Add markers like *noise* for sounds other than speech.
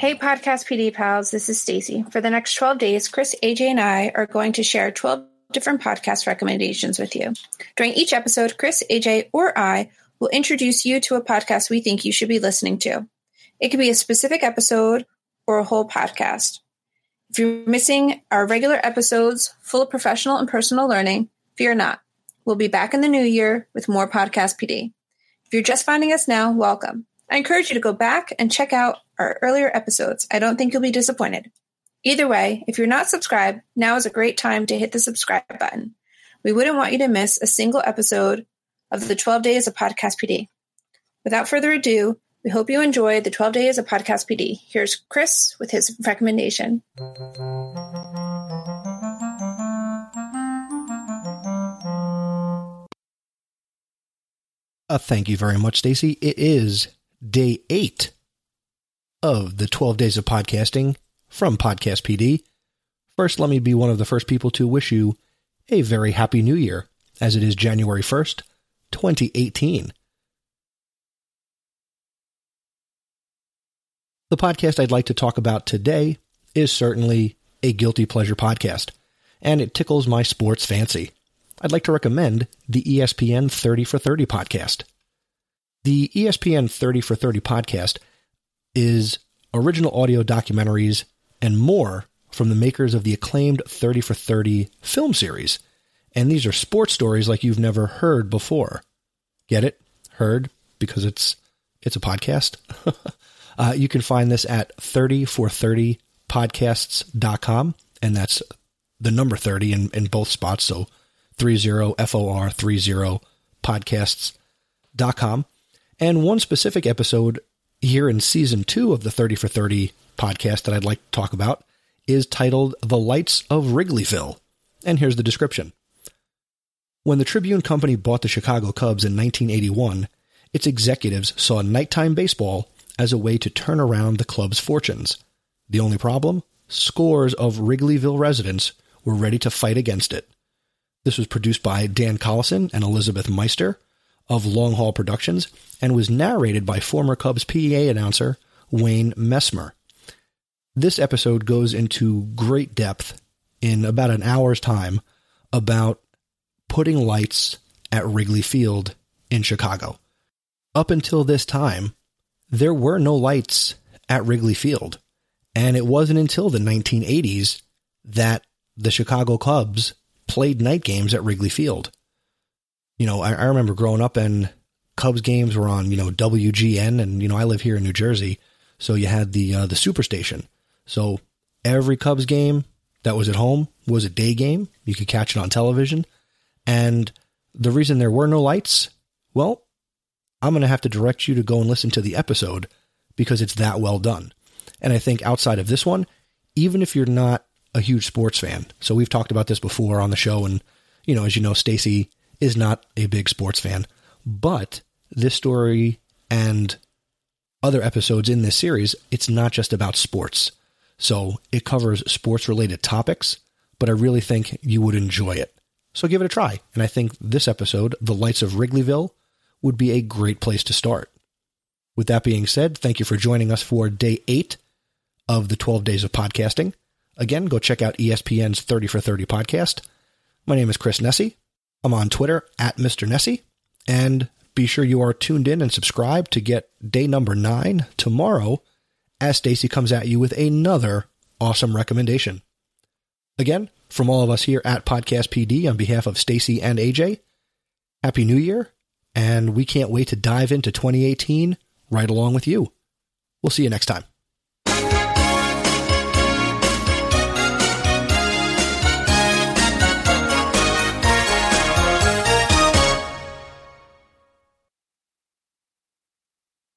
Hey Podcast PD pals, this is Stacy. For the next 12 days, Chris, AJ, and I are going to share 12 different podcast recommendations with you. During each episode, Chris, AJ, or I will introduce you to a podcast we think you should be listening to. It could be a specific episode or a whole podcast. If you're missing our regular episodes full of professional and personal learning, fear not. We'll be back in the new year with more Podcast PD. If you're just finding us now, welcome. I encourage you to go back and check out our earlier episodes. I don't think you'll be disappointed. Either way, if you're not subscribed, now is a great time to hit the subscribe button. We wouldn't want you to miss a single episode of the 12 Days of Podcast PD. Without further ado, we hope you enjoyed the 12 Days of Podcast PD. Here's Chris with his recommendation. Uh, thank you very much, Stacy. It is day eight of the 12 days of podcasting from Podcast PD. First, let me be one of the first people to wish you a very happy new year, as it is January 1st, 2018. The podcast I'd like to talk about today is certainly a guilty pleasure podcast, and it tickles my sports fancy. I'd like to recommend the ESPN 30 for 30 podcast. The ESPN 30 for 30 podcast is original audio documentaries and more from the makers of the acclaimed 30 for 30 film series. And these are sports stories like you've never heard before. Get it? Heard because it's it's a podcast. *laughs* uh, you can find this at 30 for 30 podcasts.com and that's the number 30 in, in both spots so 30 FOR 30 podcasts.com. And one specific episode here in season two of the 30 for 30 podcast that I'd like to talk about is titled The Lights of Wrigleyville. And here's the description. When the Tribune Company bought the Chicago Cubs in 1981, its executives saw nighttime baseball as a way to turn around the club's fortunes. The only problem? Scores of Wrigleyville residents were ready to fight against it. This was produced by Dan Collison and Elizabeth Meister of Long Haul Productions and was narrated by former Cubs PA announcer Wayne Messmer. This episode goes into great depth in about an hour's time about putting lights at Wrigley Field in Chicago. Up until this time, there were no lights at Wrigley Field. And it wasn't until the 1980s that the Chicago Cubs played night games at Wrigley Field. You know, I, I remember growing up and Cubs games were on, you know, WGN, and you know, I live here in New Jersey, so you had the uh, the Superstation. So every Cubs game that was at home was a day game. You could catch it on television, and the reason there were no lights, well, I'm going to have to direct you to go and listen to the episode because it's that well done. And I think outside of this one, even if you're not a huge sports fan. So we've talked about this before on the show, and you know, as you know, Stacy is not a big sports fan, but this story and other episodes in this series, it's not just about sports. So it covers sports related topics, but I really think you would enjoy it. So give it a try. And I think this episode, The Lights of Wrigleyville, would be a great place to start. With that being said, thank you for joining us for day eight of the 12 days of podcasting. Again, go check out ESPN's 30 for 30 podcast. My name is Chris Nesi. I'm on Twitter at Mr. Nesi. And be sure you are tuned in and subscribe to get day number nine tomorrow as Stacy comes at you with another awesome recommendation. Again, from all of us here at Podcast PD on behalf of Stacy and AJ, Happy New Year, and we can't wait to dive into 2018 right along with you. We'll see you next time.